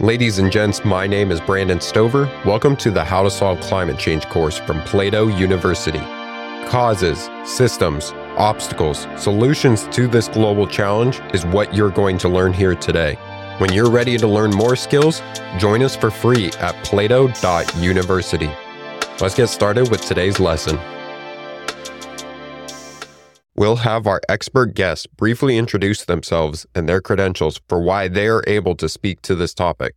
Ladies and gents, my name is Brandon Stover. Welcome to the How to Solve Climate Change course from Plato University. Causes, systems, obstacles, solutions to this global challenge is what you're going to learn here today. When you're ready to learn more skills, join us for free at plato.university. Let's get started with today's lesson. We'll have our expert guests briefly introduce themselves and their credentials for why they are able to speak to this topic.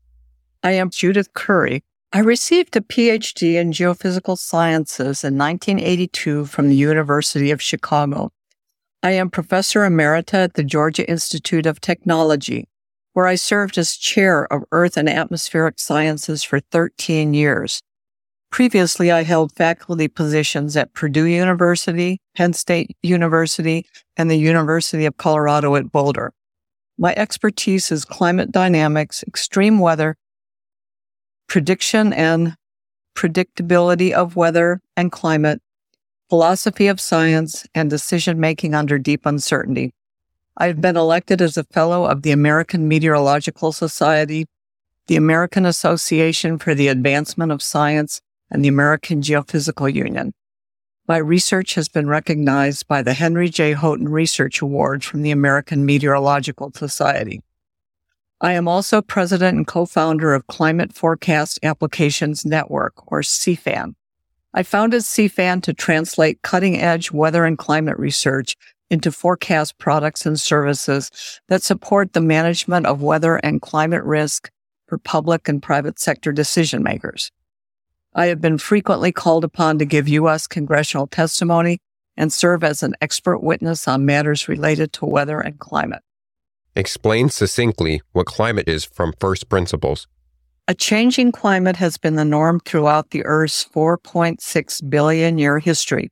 I am Judith Curry. I received a PhD in geophysical sciences in 1982 from the University of Chicago. I am professor emerita at the Georgia Institute of Technology, where I served as chair of Earth and Atmospheric Sciences for 13 years. Previously, I held faculty positions at Purdue University, Penn State University, and the University of Colorado at Boulder. My expertise is climate dynamics, extreme weather, prediction and predictability of weather and climate, philosophy of science, and decision making under deep uncertainty. I have been elected as a fellow of the American Meteorological Society, the American Association for the Advancement of Science, and the American Geophysical Union. My research has been recognized by the Henry J. Houghton Research Award from the American Meteorological Society. I am also president and co-founder of Climate Forecast Applications Network, or CFAN. I founded CFAN to translate cutting edge weather and climate research into forecast products and services that support the management of weather and climate risk for public and private sector decision makers. I have been frequently called upon to give U.S. congressional testimony and serve as an expert witness on matters related to weather and climate. Explain succinctly what climate is from first principles. A changing climate has been the norm throughout the Earth's 4.6 billion year history.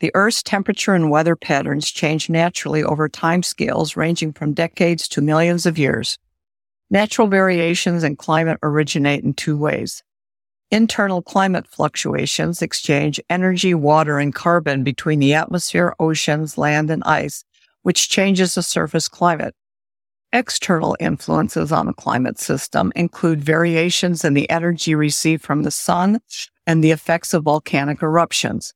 The Earth's temperature and weather patterns change naturally over time scales ranging from decades to millions of years. Natural variations in climate originate in two ways. Internal climate fluctuations exchange energy, water, and carbon between the atmosphere, oceans, land, and ice, which changes the surface climate. External influences on the climate system include variations in the energy received from the sun and the effects of volcanic eruptions.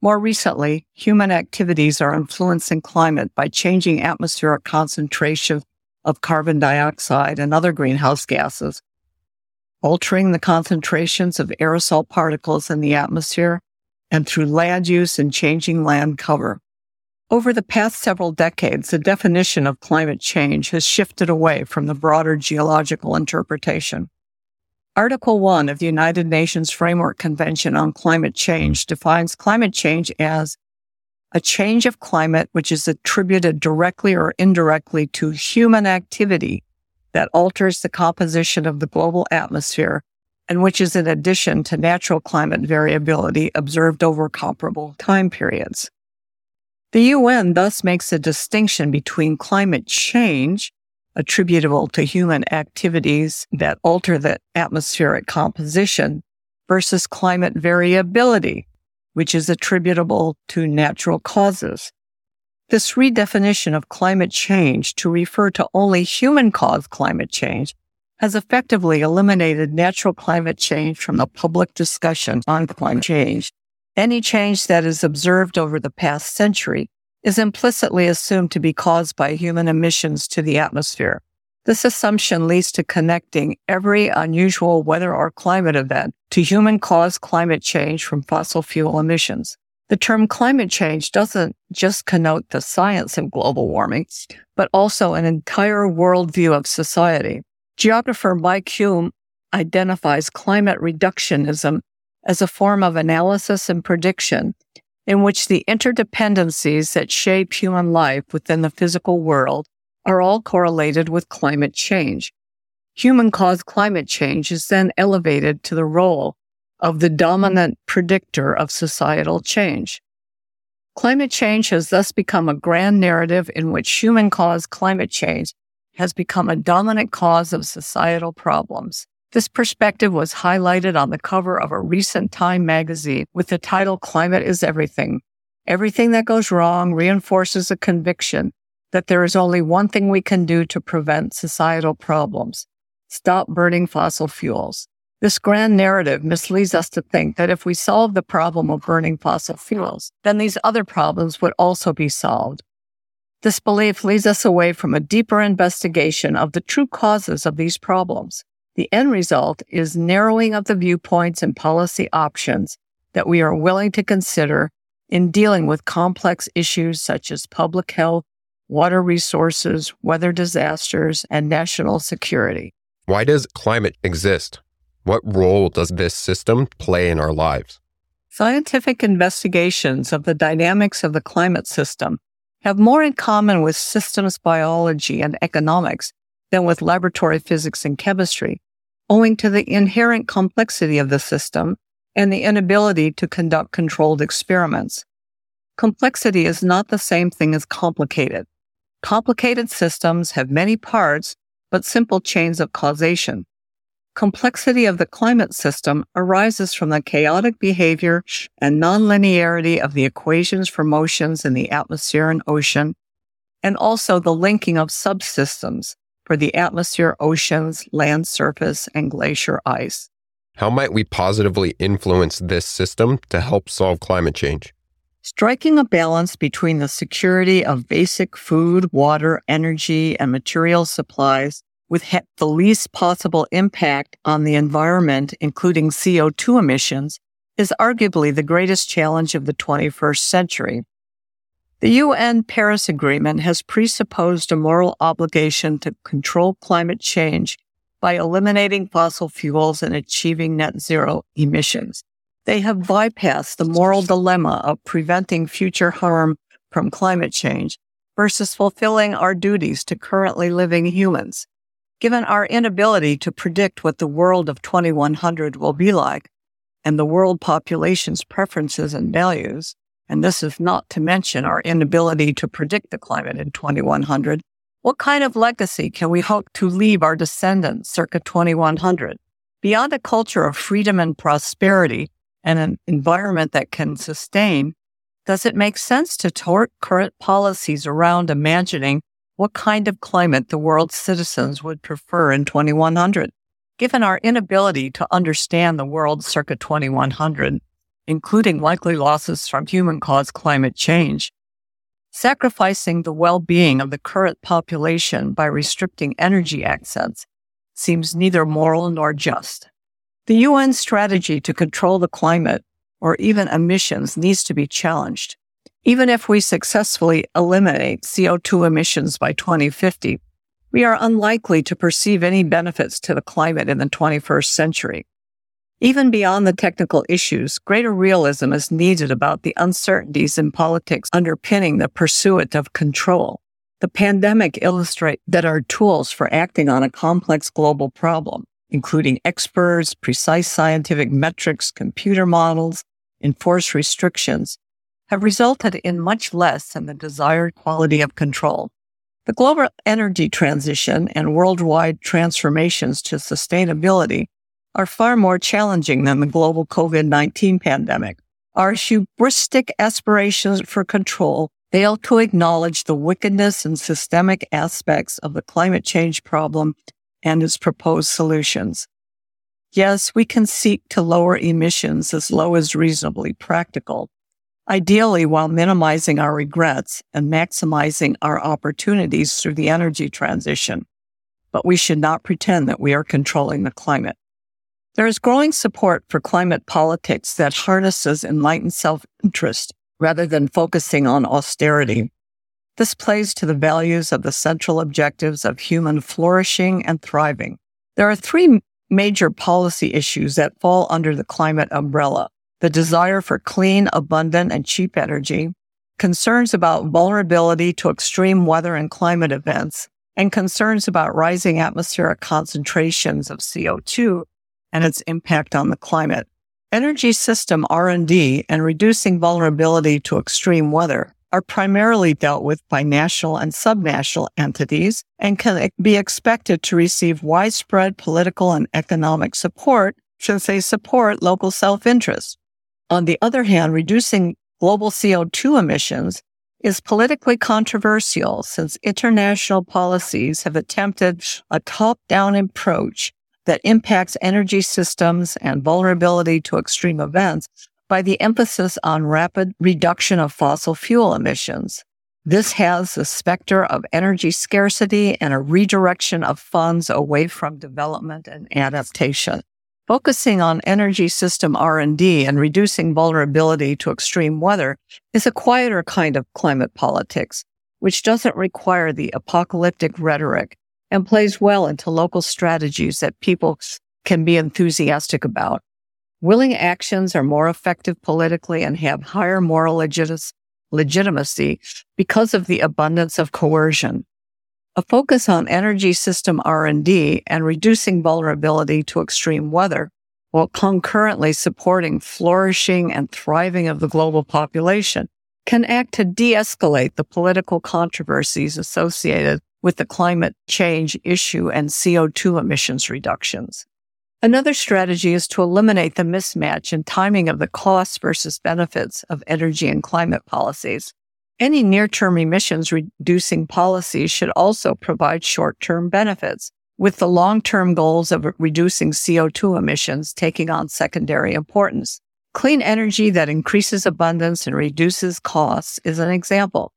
More recently, human activities are influencing climate by changing atmospheric concentration of carbon dioxide and other greenhouse gases, altering the concentrations of aerosol particles in the atmosphere, and through land use and changing land cover. Over the past several decades, the definition of climate change has shifted away from the broader geological interpretation. Article 1 of the United Nations Framework Convention on Climate Change defines climate change as a change of climate which is attributed directly or indirectly to human activity that alters the composition of the global atmosphere and which is in addition to natural climate variability observed over comparable time periods. The UN thus makes a distinction between climate change attributable to human activities that alter the atmospheric composition versus climate variability, which is attributable to natural causes. This redefinition of climate change to refer to only human caused climate change has effectively eliminated natural climate change from the public discussion on climate change. Any change that is observed over the past century is implicitly assumed to be caused by human emissions to the atmosphere. This assumption leads to connecting every unusual weather or climate event to human caused climate change from fossil fuel emissions. The term climate change doesn't just connote the science of global warming, but also an entire worldview of society. Geographer Mike Hulme identifies climate reductionism as a form of analysis and prediction in which the interdependencies that shape human life within the physical world are all correlated with climate change. Human caused climate change is then elevated to the role of the dominant predictor of societal change. Climate change has thus become a grand narrative in which human caused climate change has become a dominant cause of societal problems. This perspective was highlighted on the cover of a recent Time magazine with the title Climate is Everything. Everything that goes wrong reinforces a conviction that there is only one thing we can do to prevent societal problems stop burning fossil fuels. This grand narrative misleads us to think that if we solve the problem of burning fossil fuels, then these other problems would also be solved. This belief leads us away from a deeper investigation of the true causes of these problems. The end result is narrowing of the viewpoints and policy options that we are willing to consider in dealing with complex issues such as public health, water resources, weather disasters, and national security. Why does climate exist? What role does this system play in our lives? Scientific investigations of the dynamics of the climate system have more in common with systems biology and economics than with laboratory physics and chemistry, owing to the inherent complexity of the system and the inability to conduct controlled experiments. Complexity is not the same thing as complicated. Complicated systems have many parts, but simple chains of causation. Complexity of the climate system arises from the chaotic behavior and nonlinearity of the equations for motions in the atmosphere and ocean, and also the linking of subsystems for the atmosphere, oceans, land surface, and glacier ice. How might we positively influence this system to help solve climate change? Striking a balance between the security of basic food, water, energy, and material supplies with he- the least possible impact on the environment, including CO2 emissions, is arguably the greatest challenge of the 21st century. The UN Paris Agreement has presupposed a moral obligation to control climate change by eliminating fossil fuels and achieving net zero emissions. They have bypassed the moral dilemma of preventing future harm from climate change versus fulfilling our duties to currently living humans. Given our inability to predict what the world of 2100 will be like and the world population's preferences and values, and this is not to mention our inability to predict the climate in 2100, what kind of legacy can we hope to leave our descendants circa 2100? Beyond a culture of freedom and prosperity and an environment that can sustain, does it make sense to tort current policies around imagining what kind of climate the world's citizens would prefer in 2100? Given our inability to understand the world circa 2100, including likely losses from human caused climate change, Sacrificing the well-being of the current population by restricting energy access seems neither moral nor just. The UN strategy to control the climate or even emissions needs to be challenged. Even if we successfully eliminate CO2 emissions by 2050, we are unlikely to perceive any benefits to the climate in the 21st century. Even beyond the technical issues, greater realism is needed about the uncertainties in politics underpinning the pursuit of control. The pandemic illustrates that our tools for acting on a complex global problem, including experts, precise scientific metrics, computer models, enforced restrictions, have resulted in much less than the desired quality of control. The global energy transition and worldwide transformations to sustainability are far more challenging than the global COVID-19 pandemic. Our hubristic aspirations for control fail to acknowledge the wickedness and systemic aspects of the climate change problem and its proposed solutions. Yes, we can seek to lower emissions as low as reasonably practical, ideally while minimizing our regrets and maximizing our opportunities through the energy transition. But we should not pretend that we are controlling the climate. There is growing support for climate politics that harnesses enlightened self-interest rather than focusing on austerity. This plays to the values of the central objectives of human flourishing and thriving. There are three major policy issues that fall under the climate umbrella. The desire for clean, abundant, and cheap energy, concerns about vulnerability to extreme weather and climate events, and concerns about rising atmospheric concentrations of CO2 and its impact on the climate. Energy system R&D and reducing vulnerability to extreme weather are primarily dealt with by national and subnational entities and can be expected to receive widespread political and economic support since they support local self-interest. On the other hand, reducing global CO2 emissions is politically controversial since international policies have attempted a top-down approach that impacts energy systems and vulnerability to extreme events by the emphasis on rapid reduction of fossil fuel emissions. This has the specter of energy scarcity and a redirection of funds away from development and adaptation. Focusing on energy system R&D and reducing vulnerability to extreme weather is a quieter kind of climate politics, which doesn't require the apocalyptic rhetoric and plays well into local strategies that people can be enthusiastic about. Willing actions are more effective politically and have higher moral legit- legitimacy because of the abundance of coercion. A focus on energy system R&D and reducing vulnerability to extreme weather while concurrently supporting flourishing and thriving of the global population can act to de-escalate the political controversies associated with the climate change issue and CO2 emissions reductions. Another strategy is to eliminate the mismatch in timing of the costs versus benefits of energy and climate policies. Any near-term emissions reducing policies should also provide short-term benefits, with the long-term goals of reducing CO2 emissions taking on secondary importance. Clean energy that increases abundance and reduces costs is an example.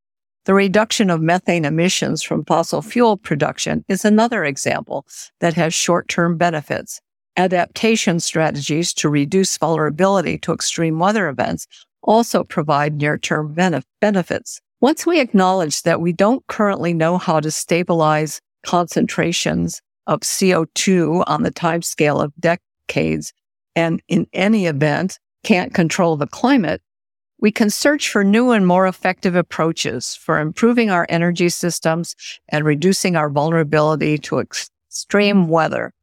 The reduction of methane emissions from fossil fuel production is another example that has short-term benefits adaptation strategies to reduce vulnerability to extreme weather events also provide near-term benef- benefits. Once we acknowledge that we don't currently know how to stabilize concentrations of CO2 on the timescale of decades and in any event can't control the climate, we can search for new and more effective approaches for improving our energy systems and reducing our vulnerability to extreme weather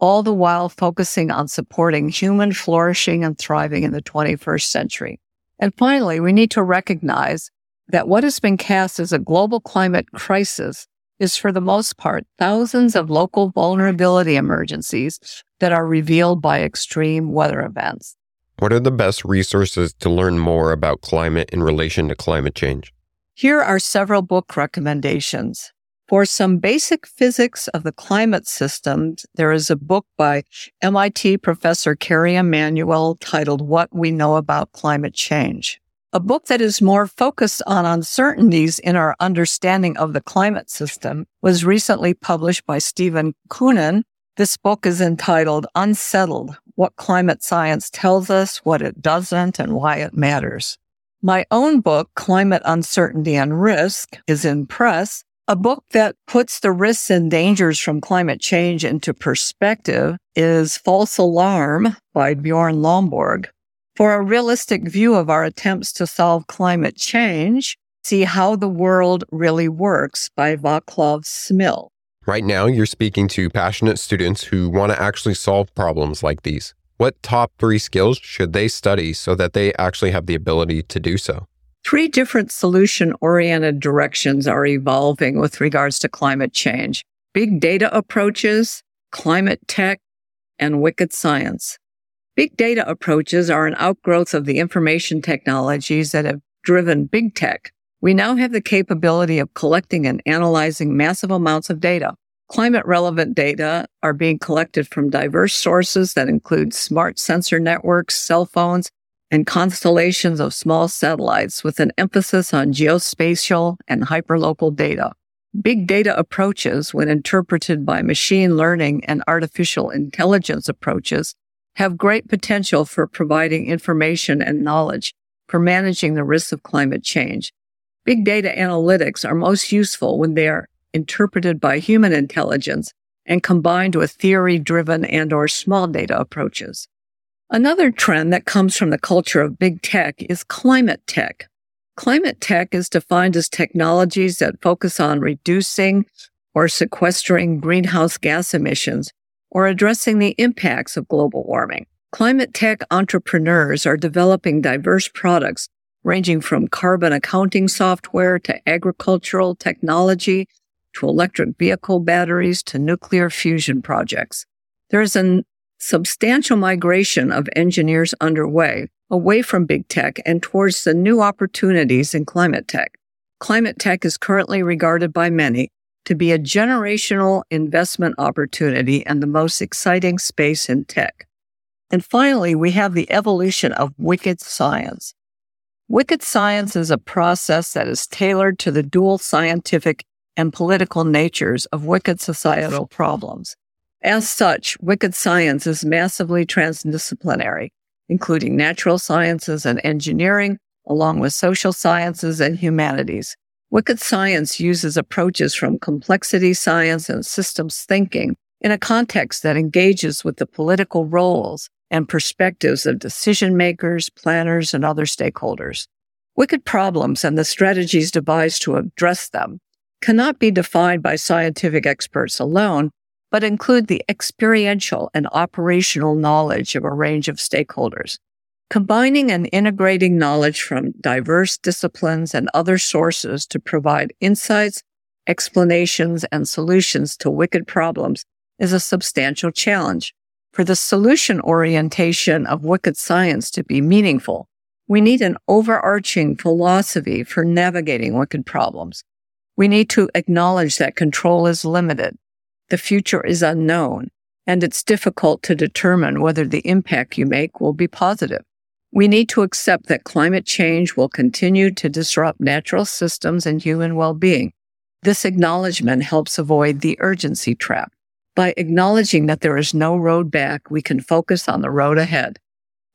all the while focusing on supporting human flourishing and thriving in the 21st century. And finally, we need to recognize that what has been cast as a global climate crisis is for the most part thousands of local vulnerability emergencies that are revealed by extreme weather events. What are the best resources to learn more about climate in relation to climate change? Here are several book recommendations. For some basic physics of the climate system, there is a book by MIT professor Kerry Emanuel titled What We Know About Climate Change. A book that is more focused on uncertainties in our understanding of the climate system was recently published by Stephen Koonin. This book is entitled Unsettled, What Climate Science Tells Us, What It Doesn't, and Why It Matters. My own book, Climate Uncertainty and Risk, is in press a book that puts the risks and dangers from climate change into perspective is False Alarm by Bjorn Lomborg. For a realistic view of our attempts to solve climate change, see How the World Really Works by Vaclav Smil. Right now, you're speaking to passionate students who want to actually solve problems like these. What top three skills should they study so that they actually have the ability to do so? Three different solution oriented directions are evolving with regards to climate change. Big data approaches, climate tech, and wicked science. Big data approaches are an outgrowth of the information technologies that have driven big tech. We now have the capability of collecting and analyzing massive amounts of data. Climate relevant data are being collected from diverse sources that include smart sensor networks, cell phones, and constellations of small satellites with an emphasis on geospatial and hyperlocal data. Big data approaches, when interpreted by machine learning and artificial intelligence approaches, have great potential for providing information and knowledge for managing the risks of climate change. Big data analytics are most useful when they are interpreted by human intelligence and combined with theory driven and or small data approaches. Another trend that comes from the culture of big tech is climate tech. Climate tech is defined as technologies that focus on reducing or sequestering greenhouse gas emissions or addressing the impacts of global warming. Climate tech entrepreneurs are developing diverse products ranging from carbon accounting software to agricultural technology to electric vehicle batteries to nuclear fusion projects. There is an substantial migration of engineers underway away from big tech and towards the new opportunities in climate tech. climate tech is currently regarded by many to be a generational investment opportunity and the most exciting space in tech. And finally, we have the evolution of wicked science. Wicked science is a process that is tailored to the dual scientific and political natures of wicked societal problems. As such, wicked science is massively transdisciplinary, including natural sciences and engineering, along with social sciences and humanities. Wicked science uses approaches from complexity science and systems thinking in a context that engages with the political roles and perspectives of decision makers, planners, and other stakeholders. Wicked problems and the strategies devised to address them cannot be defined by scientific experts alone, but include the experiential and operational knowledge of a range of stakeholders. Combining and integrating knowledge from diverse disciplines and other sources to provide insights, explanations, and solutions to wicked problems is a substantial challenge. For the solution orientation of wicked science to be meaningful, we need an overarching philosophy for navigating wicked problems. We need to acknowledge that control is limited. The future is unknown and it's difficult to determine whether the impact you make will be positive. We need to accept that climate change will continue to disrupt natural systems and human well-being. This acknowledgement helps avoid the urgency trap. By acknowledging that there is no road back, we can focus on the road ahead.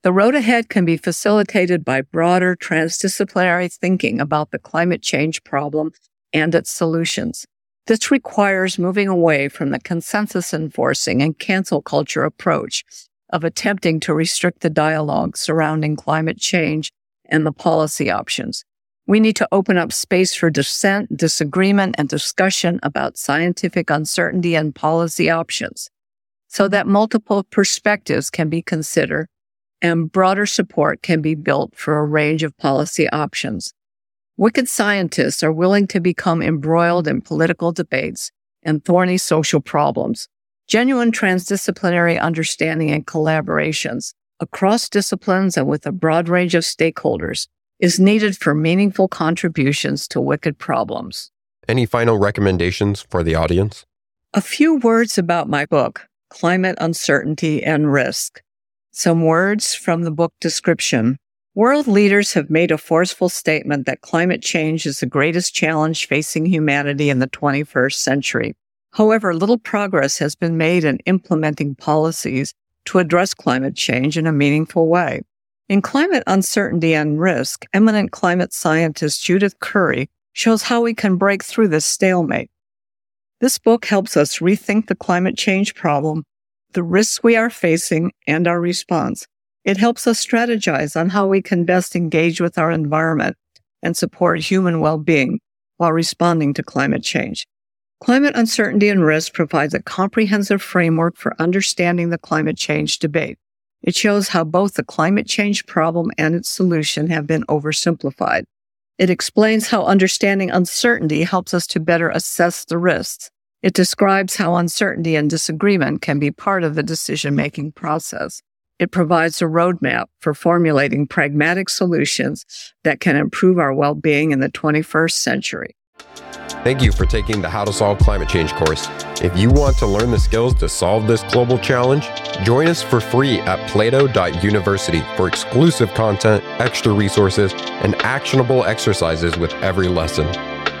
The road ahead can be facilitated by broader transdisciplinary thinking about the climate change problem and its solutions. This requires moving away from the consensus enforcing and cancel culture approach of attempting to restrict the dialogue surrounding climate change and the policy options. We need to open up space for dissent, disagreement, and discussion about scientific uncertainty and policy options so that multiple perspectives can be considered and broader support can be built for a range of policy options. Wicked scientists are willing to become embroiled in political debates and thorny social problems genuine transdisciplinary understanding and collaborations across disciplines and with a broad range of stakeholders is needed for meaningful contributions to wicked problems. Any final recommendations for the audience? A few words about my book, Climate Uncertainty and Risk. Some words from the book description. World leaders have made a forceful statement that climate change is the greatest challenge facing humanity in the 21st century. However, little progress has been made in implementing policies to address climate change in a meaningful way. In Climate Uncertainty and Risk, eminent climate scientist Judith Curry shows how we can break through this stalemate. This book helps us rethink the climate change problem, the risks we are facing, and our response. It helps us strategize on how we can best engage with our environment and support human well-being while responding to climate change. Climate Uncertainty and Risk provides a comprehensive framework for understanding the climate change debate. It shows how both the climate change problem and its solution have been oversimplified. It explains how understanding uncertainty helps us to better assess the risks. It describes how uncertainty and disagreement can be part of the decision making process. It provides a roadmap for formulating pragmatic solutions that can improve our well being in the 21st century. Thank you for taking the How to Solve Climate Change course. If you want to learn the skills to solve this global challenge, join us for free at plato.university for exclusive content, extra resources, and actionable exercises with every lesson.